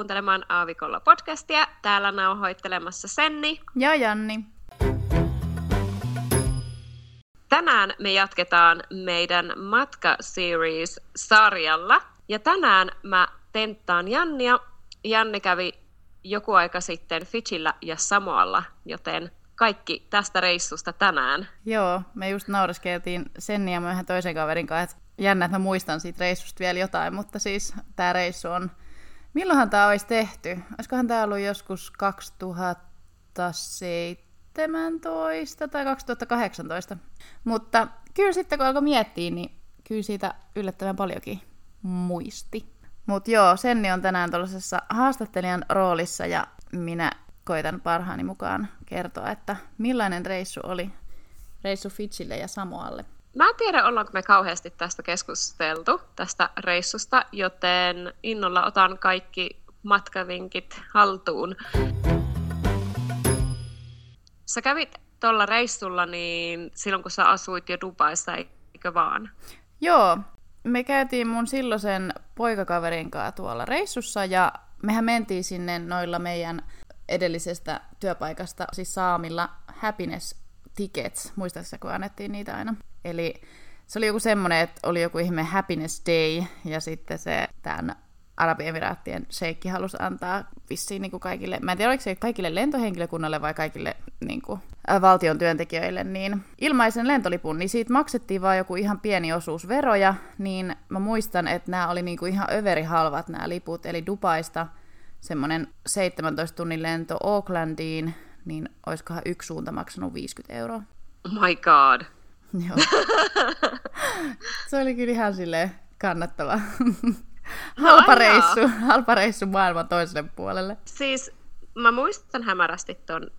Kuuntelemaan Aavikolla podcastia. Täällä nauhoittelemassa Senni ja Janni. Tänään me jatketaan meidän Matka-series-sarjalla. Ja tänään mä tenttaan Jannia. Janni kävi joku aika sitten Fitchillä ja Samoalla, joten kaikki tästä reissusta tänään. Joo, me just nauraskeltiin Senni ja myöhän toisen kaverin kanssa, että jännä, että mä muistan siitä reissusta vielä jotain, mutta siis tämä reissu on... Milloinhan tämä olisi tehty? Olisikohan tämä ollut joskus 2017 tai 2018? Mutta kyllä sitten kun alkoi miettiä, niin kyllä siitä yllättävän paljonkin muisti. Mutta joo, Senni on tänään tuollaisessa haastattelijan roolissa ja minä koitan parhaani mukaan kertoa, että millainen reissu oli reissu Fitchille ja Samoalle. Mä en tiedä, ollaanko me kauheasti tästä keskusteltu, tästä reissusta, joten innolla otan kaikki matkavinkit haltuun. Sä kävit tuolla reissulla niin silloin, kun sä asuit jo Dubaissa, eikö vaan? Joo, me käytiin mun silloisen poikakaverin kanssa tuolla reissussa ja mehän mentiin sinne noilla meidän edellisestä työpaikasta, siis saamilla happiness tickets, muistatko kun annettiin niitä aina? Eli se oli joku semmoinen, että oli joku ihme happiness day, ja sitten se tämän Arabiemiraattien sheikki halusi antaa vissiin niin kuin kaikille, mä en tiedä oliko se kaikille lentohenkilökunnalle vai kaikille niin kuin, ä, valtion työntekijöille, niin ilmaisen lentolipun, niin siitä maksettiin vaan joku ihan pieni osuus veroja, niin mä muistan, että nämä oli niin kuin ihan överihalvat nämä liput, eli Dubaista semmoinen 17 tunnin lento Aucklandiin, niin olisikohan yksi suunta maksanut 50 euroa. Oh my god. Joo. se oli kyllä ihan silleen kannattava. No halpa, reissu, halpa reissu maailman toiselle puolelle. Siis mä muistan hämärästi ton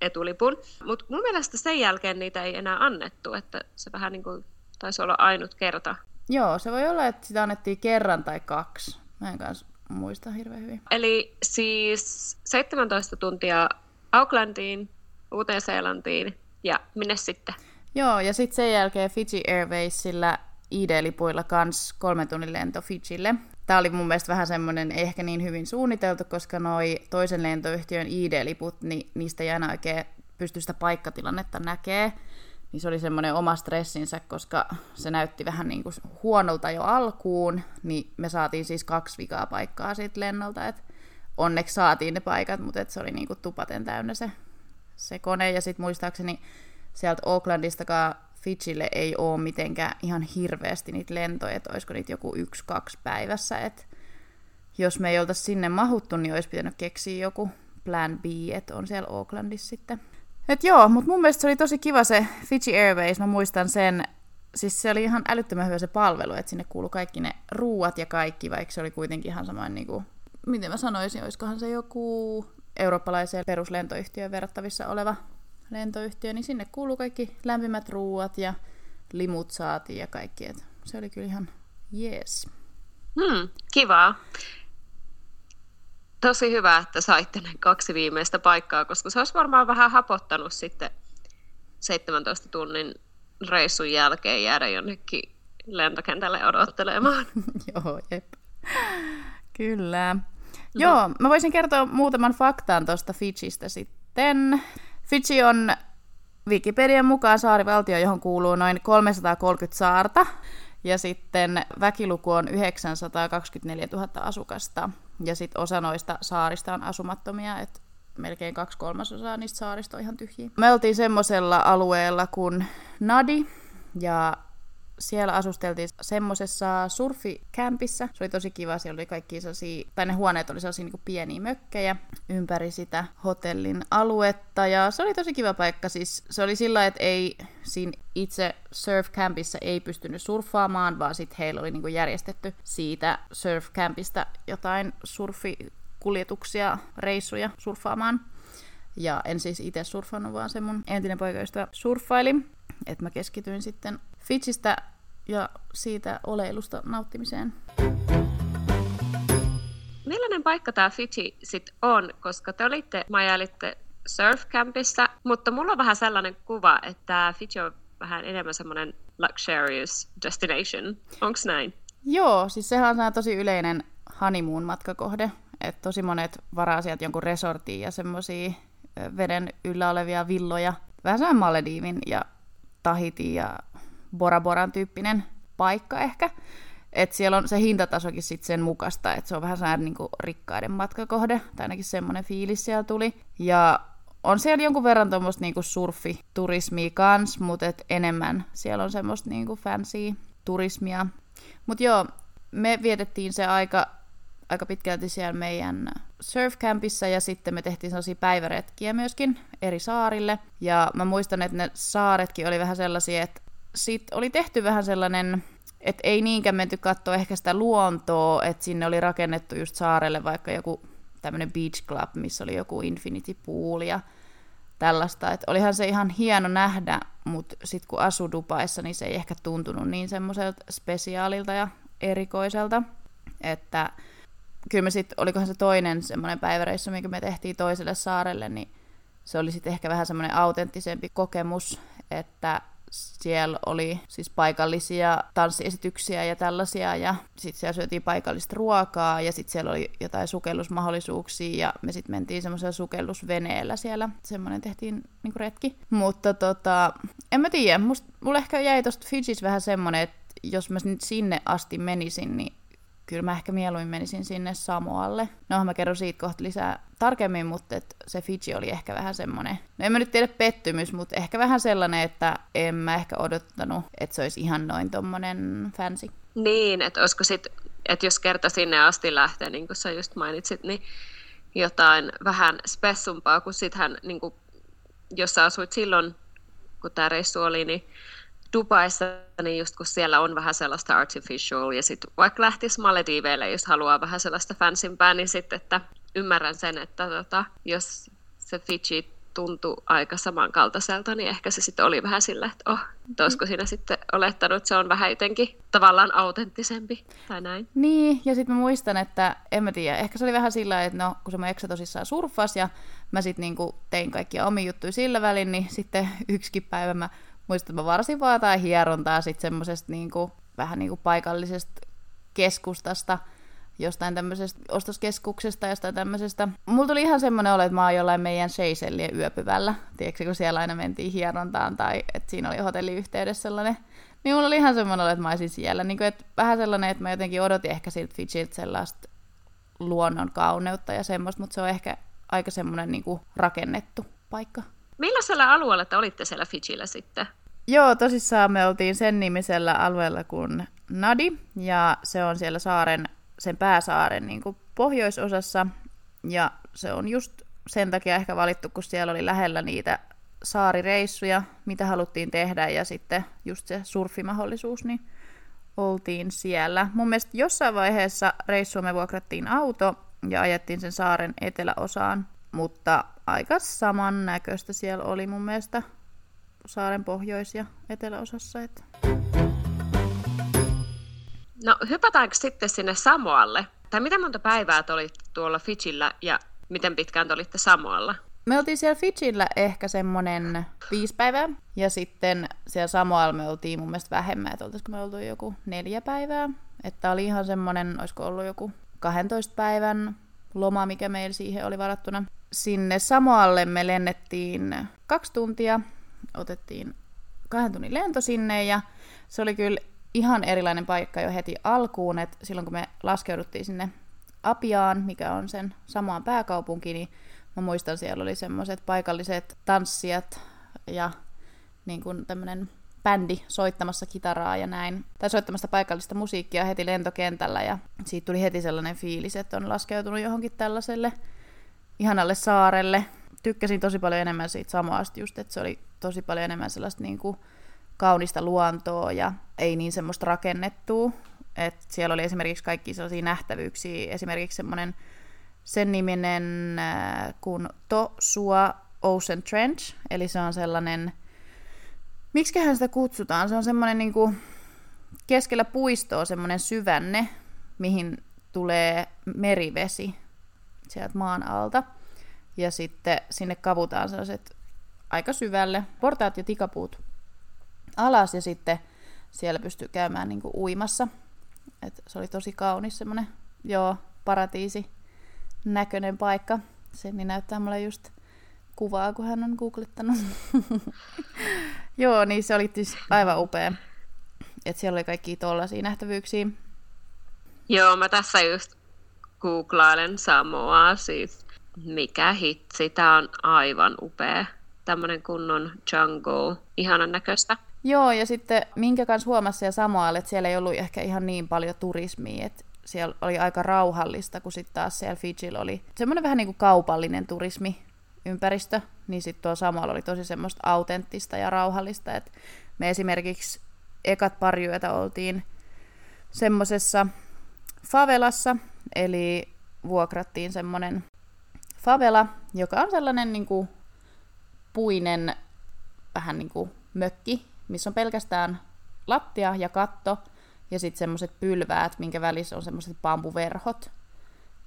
etulipun, mutta mun mielestä sen jälkeen niitä ei enää annettu, että se vähän niin kuin taisi olla ainut kerta. Joo, se voi olla, että sitä annettiin kerran tai kaksi. Mä en kanssa muista hirveän hyvin. Eli siis 17 tuntia Aucklandiin, Uuteen-Seelantiin ja minne sitten? Joo, ja sitten sen jälkeen Fiji Airwaysillä ID-lipuilla kans kolme tunnin lento Fijille. Tämä oli mun mielestä vähän semmoinen ehkä niin hyvin suunniteltu, koska noi toisen lentoyhtiön ID-liput, niin niistä ei aina oikein pysty sitä paikkatilannetta näkee. Niin se oli semmoinen oma stressinsä, koska se näytti vähän niin kuin huonolta jo alkuun, niin me saatiin siis kaksi vikaa paikkaa siitä lennolta, että onneksi saatiin ne paikat, mutta et se oli niin kuin tupaten täynnä se, se kone, ja sitten muistaakseni sieltä Aucklandistakaan Fitchille ei ole mitenkään ihan hirveästi niitä lentoja, että olisiko niitä joku yksi, kaksi päivässä, että jos me ei oltaisi sinne mahuttu, niin olisi pitänyt keksiä joku plan B, että on siellä Aucklandissa sitten. Et joo, mutta mun mielestä se oli tosi kiva se Fiji Airways, mä muistan sen, siis se oli ihan älyttömän hyvä se palvelu, että sinne kuului kaikki ne ruuat ja kaikki, vaikka se oli kuitenkin ihan sama niin kuin, miten mä sanoisin, olisikohan se joku eurooppalaiseen peruslentoyhtiöön verrattavissa oleva lentoyhtiö, niin sinne kuuluu kaikki lämpimät ruuat ja limut saatiin ja kaikki. Et se oli kyllä ihan jees. Hmm, kivaa. Tosi hyvä, että saitte ne kaksi viimeistä paikkaa, koska se olisi varmaan vähän hapottanut sitten 17 tunnin reissun jälkeen jäädä jonnekin lentokentälle odottelemaan. Joo, jep. Kyllä. No. Joo, mä voisin kertoa muutaman faktaan tuosta Fijistä sitten. Fiji on Wikipedian mukaan saarivaltio, johon kuuluu noin 330 saarta, ja sitten väkiluku on 924 000 asukasta, ja sitten osa noista saarista on asumattomia, että melkein kaksi kolmasosaa niistä saarista on ihan tyhjiä. Me oltiin semmoisella alueella kuin Nadi, ja siellä asusteltiin semmoisessa surfikämpissä. Se oli tosi kiva, siellä oli kaikki sellaisia, tai ne huoneet oli sellaisia niin pieniä mökkejä ympäri sitä hotellin aluetta. Ja se oli tosi kiva paikka. Siis se oli sillä että ei siinä itse surfcampissa ei pystynyt surffaamaan, vaan sitten heillä oli niin järjestetty siitä surfcampista jotain surfikuljetuksia, reissuja surffaamaan. Ja en siis itse surfannut, vaan se mun entinen poikaystävä surffaili. Että mä keskityin sitten Fitchistä ja siitä oleilusta nauttimiseen. Millainen paikka tämä Fiji sitten on, koska te olitte, majailitte surfcampissa, mutta mulla on vähän sellainen kuva, että Fiji on vähän enemmän semmoinen luxurious destination. Onko näin? Joo, siis sehän on tosi yleinen honeymoon-matkakohde. että tosi monet varaa sieltä jonkun resortiin ja semmoisia veden yllä olevia villoja. Vähän Malediivin ja Tahiti ja Bora Boran tyyppinen paikka ehkä. Et siellä on se hintatasokin sit sen mukasta, että se on vähän sellainen niin kuin rikkaiden matkakohde, tai ainakin semmoinen fiilis siellä tuli. Ja on siellä jonkun verran tuommoista niinku surfiturismia kans, mutta et enemmän siellä on semmoista niinku fancy turismia. Mutta joo, me vietettiin se aika, aika pitkälti siellä meidän surfcampissa ja sitten me tehtiin sellaisia päiväretkiä myöskin eri saarille. Ja mä muistan, että ne saaretkin oli vähän sellaisia, että sit oli tehty vähän sellainen että ei niinkään menty katsoa ehkä sitä luontoa, että sinne oli rakennettu just saarelle vaikka joku tämmöinen beach club, missä oli joku infinity pool ja tällaista. Et olihan se ihan hieno nähdä, mutta sitten kun asui Dubaissa, niin se ei ehkä tuntunut niin semmoiselta spesiaalilta ja erikoiselta. Että kyllä me sitten, olikohan se toinen semmoinen päiväreissu, minkä me tehtiin toiselle saarelle, niin se oli sitten ehkä vähän semmoinen autenttisempi kokemus, että siellä oli siis paikallisia tanssiesityksiä ja tällaisia, ja sitten siellä syötiin paikallista ruokaa, ja sitten siellä oli jotain sukellusmahdollisuuksia, ja me sitten mentiin semmoisella sukellusveneellä siellä, semmoinen tehtiin niinku retki. Mutta tota, en mä tiedä, mulle ehkä jäi tosta Fijis vähän semmoinen, että jos mä sinne asti menisin, niin kyllä mä ehkä mieluummin menisin sinne Samoalle. No mä kerron siitä kohta lisää tarkemmin, mutta et se Fiji oli ehkä vähän semmoinen, no en mä nyt tiedä pettymys, mutta ehkä vähän sellainen, että en mä ehkä odottanut, että se olisi ihan noin tommonen fancy. Niin, että olisiko sitten, että jos kerta sinne asti lähtee, niin kuin sä just mainitsit, niin jotain vähän spessumpaa, kun sittenhän, niin jos sä asuit silloin, kun tämä reissu oli, niin Dubaissa, niin just kun siellä on vähän sellaista artificial, ja sitten vaikka lähtisi Malediiveille, jos haluaa vähän sellaista fansimpää, niin sitten, että ymmärrän sen, että tota, jos se Fiji tuntui aika samankaltaiselta, niin ehkä se sitten oli vähän sillä, että oh, että olisiko siinä sitten olettanut, että se on vähän jotenkin tavallaan autenttisempi tai näin. Niin, ja sitten mä muistan, että en mä tiedä, ehkä se oli vähän sillä, että no, kun se mun eksä tosissaan surffas ja mä sitten niinku tein kaikkia omi juttuja sillä välin, niin sitten yksikin päivä mä muistan, että mä varsin vaan jotain hierontaa sitten semmoisesta niinku, vähän niinku paikallisesta keskustasta, jostain tämmöisestä ostoskeskuksesta, jostain tämmöisestä. Mulla tuli ihan semmoinen olo, että mä oon jollain meidän Seychellien yöpyvällä. Tiedätkö, kun siellä aina mentiin hierontaan tai että siinä oli hotelliyhteydessä sellainen. Niin mulla oli ihan semmoinen olo, että mä olisin siellä. Niin kuin, että vähän sellainen, että mä jotenkin odotin ehkä siltä Fidjiltä sellaista luonnon kauneutta ja semmoista, mutta se on ehkä aika semmoinen niin kuin rakennettu paikka. Millaisella alueella te olitte siellä Fidjillä sitten? Joo, tosissaan me oltiin sen nimisellä alueella kuin Nadi, ja se on siellä saaren, sen pääsaaren niin kuin pohjoisosassa, ja se on just sen takia ehkä valittu, kun siellä oli lähellä niitä saarireissuja, mitä haluttiin tehdä, ja sitten just se surfimahdollisuus, niin oltiin siellä. Mun mielestä jossain vaiheessa reissua me vuokrattiin auto ja ajettiin sen saaren eteläosaan, mutta aika samannäköistä siellä oli mun mielestä saaren pohjois- ja eteläosassa. Että... No hypätäänkö sitten sinne Samoalle? Tai miten monta päivää te olitte tuolla Fitchillä ja miten pitkään te olitte Samoalla? Me oltiin siellä Fitchillä ehkä semmonen viisi päivää. Ja sitten siellä Samoalla me oltiin mun mielestä vähemmän, että oltaisiko me oltu joku neljä päivää. Että oli ihan semmonen, olisiko ollut joku 12 päivän loma, mikä meillä siihen oli varattuna. Sinne Samoalle me lennettiin kaksi tuntia otettiin kahden tunnin lento sinne ja se oli kyllä ihan erilainen paikka jo heti alkuun, että silloin kun me laskeuduttiin sinne Apiaan, mikä on sen samaan pääkaupunki, niin mä muistan siellä oli semmoiset paikalliset tanssijat ja niin kuin tämmöinen bändi soittamassa kitaraa ja näin, tai soittamassa paikallista musiikkia heti lentokentällä ja siitä tuli heti sellainen fiilis, että on laskeutunut johonkin tällaiselle ihanalle saarelle. Tykkäsin tosi paljon enemmän siitä samasta just, että se oli tosi paljon enemmän sellaista niin kuin kaunista luontoa ja ei niin semmoista rakennettua. Et siellä oli esimerkiksi kaikki sellaisia nähtävyyksiä, esimerkiksi semmoinen sen niminen äh, kuin Tosua Ocean Trench, eli se on sellainen, miksiköhän sitä kutsutaan, se on semmoinen niin kuin keskellä puistoa semmoinen syvänne, mihin tulee merivesi sieltä maan alta. Ja sitten sinne kavutaan sellaiset aika syvälle, portaat ja tikapuut alas ja sitten siellä pystyy käymään niin kuin uimassa. Et se oli tosi kaunis semmoinen, joo, paratiisi näköinen paikka. Senni näyttää mulle just kuvaa, kun hän on googlettanut. Joo, niin se oli siis aivan upea. Että siellä oli kaikki tollaisia nähtävyyksiä. Joo, mä tässä just googlailen Samoa, siis mikä hitsi, tää on aivan upea. Tämmönen kunnon jungle, ihanan näköistä. Joo, ja sitten minkä kanssa huomasi siellä Samoalle, että siellä ei ollut ehkä ihan niin paljon turismia, että siellä oli aika rauhallista, kun sitten taas siellä Fijillä oli semmoinen vähän niin kuin kaupallinen turismi ympäristö, niin sitten tuo Samoalla oli tosi semmoista autenttista ja rauhallista, että me esimerkiksi ekat pari yötä oltiin semmoisessa favelassa, eli vuokrattiin semmoinen favela, joka on sellainen niin kuin puinen vähän niin kuin mökki, missä on pelkästään lattia ja katto, ja sitten semmoiset pylväät, minkä välissä on semmoiset bambuverhot.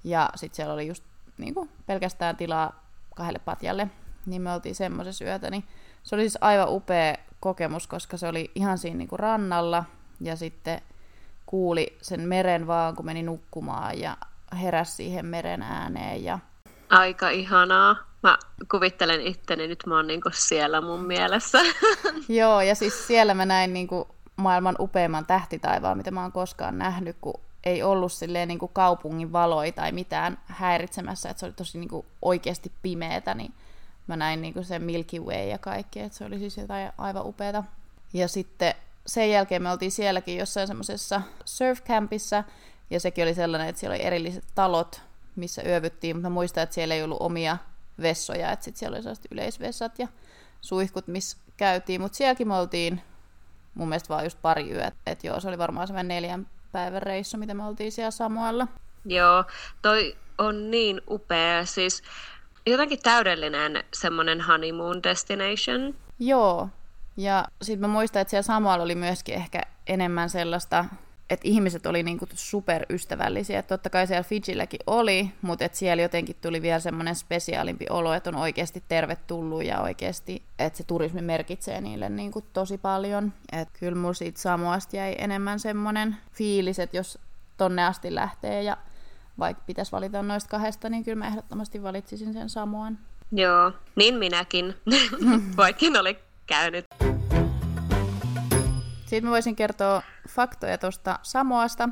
Ja sitten siellä oli just niin kuin, pelkästään tilaa kahdelle patjalle, niin me oltiin semmoisessa yötä, niin se oli siis aivan upea kokemus, koska se oli ihan siinä niin kuin rannalla, ja sitten kuuli sen meren vaan, kun meni nukkumaan, ja heräsi siihen meren ääneen, ja Aika ihanaa. Mä kuvittelen itteni, nyt mä oon niinku siellä mun mielessä. Joo, ja siis siellä mä näin niinku maailman upeimman tähtitaivaan, mitä mä oon koskaan nähnyt, kun ei ollut silleen niinku kaupungin valoi tai mitään häiritsemässä, että se oli tosi niinku oikeasti pimeetä, niin mä näin niinku sen Milky Way ja kaikki, että se oli siis jotain aivan upeata. Ja sitten sen jälkeen me oltiin sielläkin jossain semmoisessa surfcampissa, ja sekin oli sellainen, että siellä oli erilliset talot, missä yövyttiin, mutta muistan, että siellä ei ollut omia vessoja, että sitten siellä oli sellaiset yleisvessat ja suihkut, missä käytiin, mutta sielläkin me oltiin mun mielestä vaan just pari yötä, että joo, se oli varmaan semmoinen neljän päivän reissu, mitä me oltiin siellä Samoalla. Joo, toi on niin upea, siis jotenkin täydellinen semmoinen honeymoon destination. Joo, ja sitten mä muistan, että siellä Samoalla oli myöskin ehkä enemmän sellaista että ihmiset oli niinku superystävällisiä. Totta kai siellä Fidjilläkin oli, mutta et siellä jotenkin tuli vielä semmoinen spesiaalimpi olo, että on oikeasti tervetullut ja oikeasti, että se turismi merkitsee niille niinku tosi paljon. Et kyllä mulla siitä Samoasta jäi enemmän semmoinen fiilis, että jos tonne asti lähtee ja vaikka pitäisi valita noista kahdesta, niin kyllä mä ehdottomasti valitsisin sen Samoan. Joo, niin minäkin, vaikka oli käynyt. Sitten mä voisin kertoa faktoja tuosta Samoasta,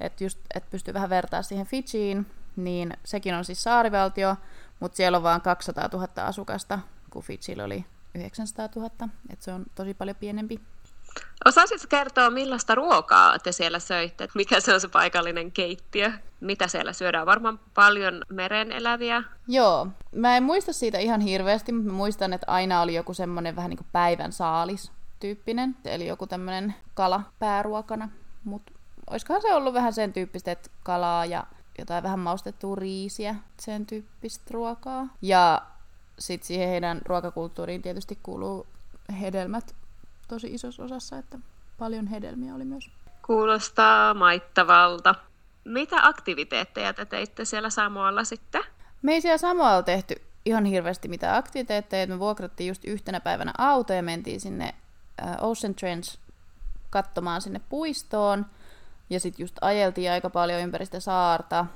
että just, et pystyy vähän vertaa siihen Fijiin, niin sekin on siis saarivaltio, mutta siellä on vain 200 000 asukasta, kun Fijillä oli 900 000, että se on tosi paljon pienempi. Osaisitko kertoa, millaista ruokaa te siellä söitte? Mikä se on se paikallinen keittiö? Mitä siellä syödään? Varmaan paljon meren eläviä. Joo. Mä en muista siitä ihan hirveästi, mutta mä muistan, että aina oli joku semmoinen vähän niin kuin päivän saalis tyyppinen, eli joku tämmöinen kala pääruokana, mutta olisikohan se ollut vähän sen tyyppistä, että kalaa ja jotain vähän maustettua riisiä, sen tyyppistä ruokaa. Ja sitten siihen heidän ruokakulttuuriin tietysti kuuluu hedelmät tosi isossa osassa, että paljon hedelmiä oli myös. Kuulostaa maittavalta. Mitä aktiviteetteja te teitte siellä Samoalla sitten? Me ei siellä Samoalla tehty ihan hirveästi mitä aktiviteetteja. Me vuokrattiin just yhtenä päivänä auto ja mentiin sinne Ocean Trench katsomaan sinne puistoon. Ja sitten just ajeltiin aika paljon ympäri sitä saarta.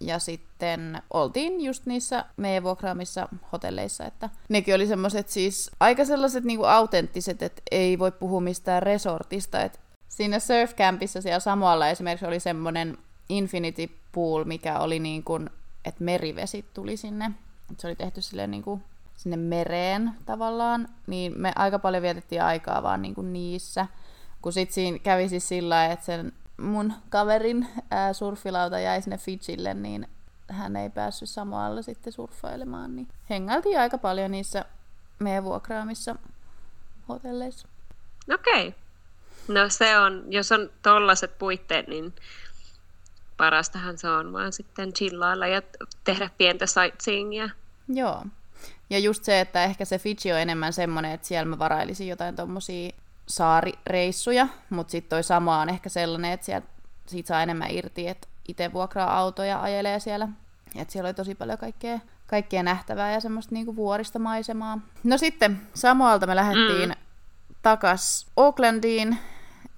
Ja sitten oltiin just niissä meidän vuokraamissa hotelleissa, että nekin oli semmoiset siis aika sellaiset niinku autenttiset, että ei voi puhua mistään resortista. Et siinä surfcampissa siellä Samoalla esimerkiksi oli semmoinen infinity pool, mikä oli niin kuin, että merivesi tuli sinne. Et se oli tehty silleen niin kuin sinne mereen tavallaan, niin me aika paljon vietettiin aikaa vaan niin kuin niissä. Kun sit siinä kävi siis sillä että sen mun kaverin ää, surfilauta jäi sinne Fidjille, niin hän ei päässyt samalla sitten surffailemaan, niin hengailtiin aika paljon niissä meidän vuokraamissa hotelleissa. Okei. Okay. No se on, jos on tollaset puitteet, niin parastahan se on vaan sitten chillailla ja tehdä pientä sightseeingia. Joo. Ja just se, että ehkä se Fiji on enemmän semmoinen, että siellä mä varailisin jotain tommosia saarireissuja, mutta sitten toi sama on ehkä sellainen, että sieltä, siitä saa enemmän irti, että itse vuokraa autoja ajelee siellä. Että siellä oli tosi paljon kaikkea, kaikkea nähtävää ja semmoista niinku vuoristomaisemaa. No sitten Samoalta me lähdettiin mm. takas Aucklandiin.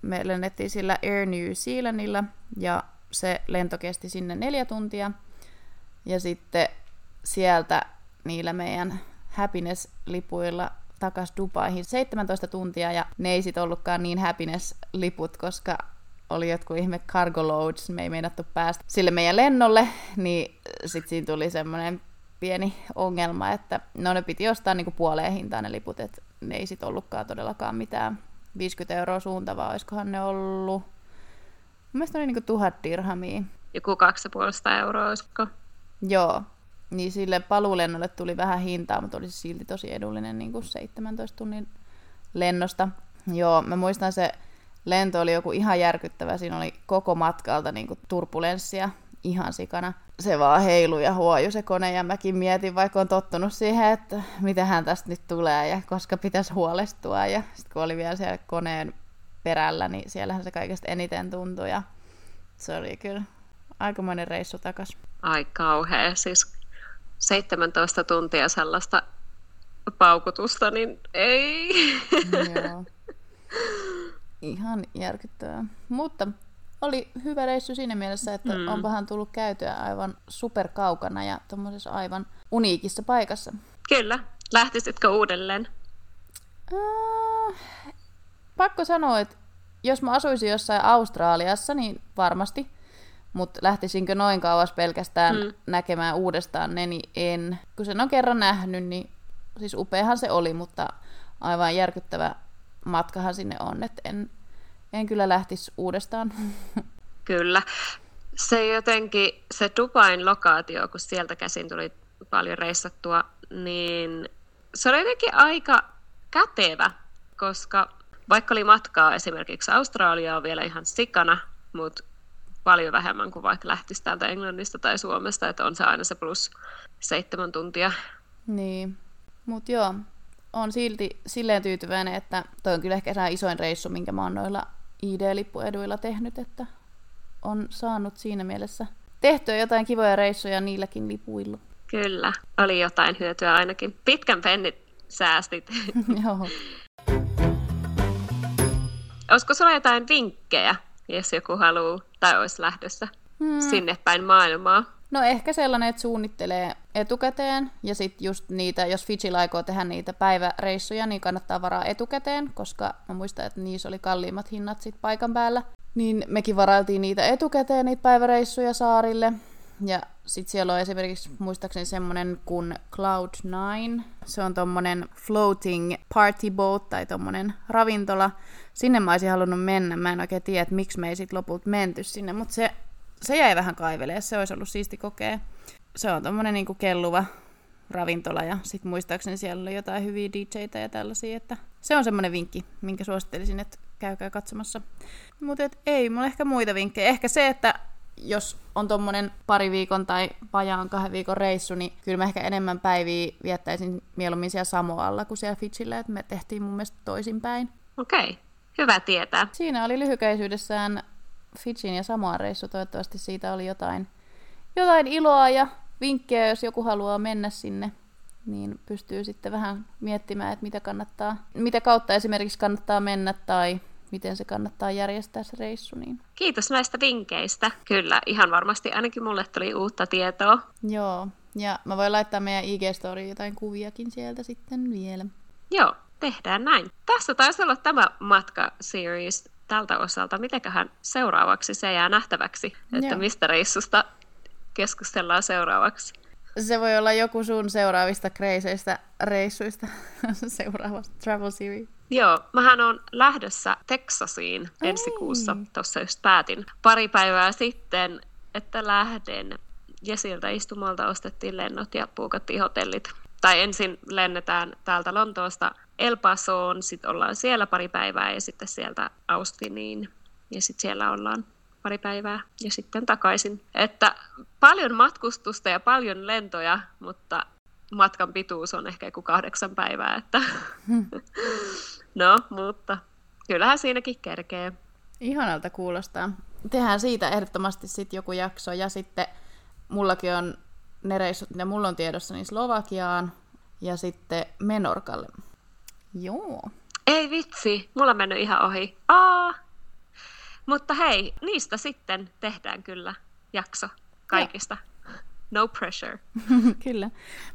Me lennettiin sillä Air New Zealandilla ja se lento kesti sinne neljä tuntia. Ja sitten sieltä niillä meidän happiness-lipuilla takas Dubaihin 17 tuntia ja ne ei sit ollutkaan niin happiness-liput, koska oli jotkut ihme cargo loads, me ei meinattu päästä sille meidän lennolle, niin sitten siinä tuli semmoinen pieni ongelma, että no ne piti ostaa niinku puoleen hintaan ne liput, että ne ei sit ollutkaan todellakaan mitään 50 euroa suuntavaa, olisikohan ne ollut, mun mielestä oli niinku tuhat dirhamia. Joku 250 euroa, olisiko? Joo, niin sille paluulennolle tuli vähän hintaa, mutta olisi silti tosi edullinen niin kuin 17 tunnin lennosta. Joo, mä muistan se lento oli joku ihan järkyttävä. Siinä oli koko matkalta niin kuin turbulenssia ihan sikana. Se vaan heilu ja huoju se kone ja mäkin mietin, vaikka on tottunut siihen, että mitä hän tästä nyt tulee ja koska pitäisi huolestua. Ja sitten kun oli vielä siellä koneen perällä, niin siellähän se kaikesta eniten tuntui ja se oli kyllä aikamoinen reissu takas. Ai kauhea, siis 17 tuntia sellaista paukutusta, niin ei. Joo. Ihan järkyttävää. Mutta oli hyvä reissu siinä mielessä, että mm. on vähän tullut käytyä aivan superkaukana ja tuommoisessa aivan uniikissa paikassa. Kyllä. Lähtisitkö uudelleen? Äh, pakko sanoa, että jos mä asuisin jossain Australiassa, niin varmasti. Mutta lähtisinkö noin kauas pelkästään mm. näkemään uudestaan ne, niin en. Kun sen on kerran nähnyt, niin siis upeahan se oli, mutta aivan järkyttävä matkahan sinne on, että en, en kyllä lähtisi uudestaan. Kyllä. Se jotenkin, se Dubain lokaatio, kun sieltä käsin tuli paljon reissattua, niin se oli jotenkin aika kätevä, koska vaikka oli matkaa esimerkiksi Australiaa vielä ihan sikana, mutta paljon vähemmän kuin vaikka lähtisi täältä Englannista tai Suomesta, että on se aina se plus seitsemän tuntia. Niin, mutta joo, on silti silleen tyytyväinen, että toi on kyllä ehkä isoin reissu, minkä mä oon noilla ID-lippueduilla tehnyt, että on saanut siinä mielessä tehtyä jotain kivoja reissuja niilläkin lipuilla. Kyllä, oli jotain hyötyä ainakin. Pitkän pennit säästit. Joo. Olisiko sulla jotain vinkkejä jos joku haluaa tai olisi lähdössä hmm. sinne päin maailmaa? No ehkä sellainen, että suunnittelee etukäteen ja sitten just niitä, jos Fiji aikoo tehdä niitä päiväreissuja, niin kannattaa varaa etukäteen, koska mä muistan, että niissä oli kalliimmat hinnat sit paikan päällä. Niin mekin varailtiin niitä etukäteen, niitä päiväreissuja saarille. Ja sitten siellä on esimerkiksi muistaakseni semmonen kuin Cloud9. Se on tommonen floating party boat tai tommonen ravintola. Sinne mä olisin halunnut mennä. Mä en oikein tiedä, että miksi me ei sit lopulta menty sinne, mutta se, se jäi vähän kaivelee. Se olisi ollut siisti kokea. Se on tommonen niinku kelluva ravintola ja sitten muistaakseni siellä oli jotain hyviä DJitä ja tällaisia, että se on semmoinen vinkki, minkä suosittelisin, että käykää katsomassa. Mutta ei mulla ehkä muita vinkkejä. Ehkä se, että jos on tuommoinen pari viikon tai vajaan kahden viikon reissu, niin kyllä mä ehkä enemmän päiviä viettäisin mieluummin siellä Samoalla kuin siellä Fitchillä, että me tehtiin mun mielestä toisinpäin. Okei, okay. Hyvä tietää. Siinä oli lyhykäisyydessään Fitchin ja Samoan reissu, toivottavasti siitä oli jotain, jotain iloa ja vinkkejä, jos joku haluaa mennä sinne niin pystyy sitten vähän miettimään, että mitä kannattaa, mitä kautta esimerkiksi kannattaa mennä tai miten se kannattaa järjestää se reissu. Niin. Kiitos näistä vinkkeistä. Kyllä, ihan varmasti ainakin mulle tuli uutta tietoa. Joo, ja mä voin laittaa meidän IG-storiin jotain kuviakin sieltä sitten vielä. Joo, tehdään näin. Tässä taisi olla tämä matka-series tältä osalta. Mitäköhän seuraavaksi se jää nähtäväksi, että Joo. mistä reissusta keskustellaan seuraavaksi. Se voi olla joku sun seuraavista kreiseistä reissuista seuraavasta travel series. Joo, mähän on lähdössä Teksasiin ensi kuussa, tuossa just päätin pari päivää sitten, että lähden. Ja sieltä istumalta ostettiin lennot ja puukattiin hotellit. Tai ensin lennetään täältä Lontoosta El Pasoon, sitten ollaan siellä pari päivää ja sitten sieltä Austiniin. Ja sitten siellä ollaan pari päivää ja sitten takaisin. Että paljon matkustusta ja paljon lentoja, mutta matkan pituus on ehkä joku kahdeksan päivää. Että no, mutta kyllähän siinäkin kerkee. Ihanalta kuulostaa. Tehdään siitä ehdottomasti sitten joku jakso ja sitten mullakin on ne reissut, mitä mulla on tiedossa, niin Slovakiaan ja sitten Menorkalle. Joo. Ei vitsi, mulla on mennyt ihan ohi. Aa, mutta hei, niistä sitten tehdään kyllä jakso kaikista. No pressure. Kyllä.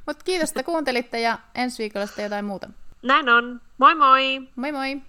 Mutta kiitos, että kuuntelitte ja ensi viikolla sitten jotain muuta. Näin on. Moi moi! Moi moi!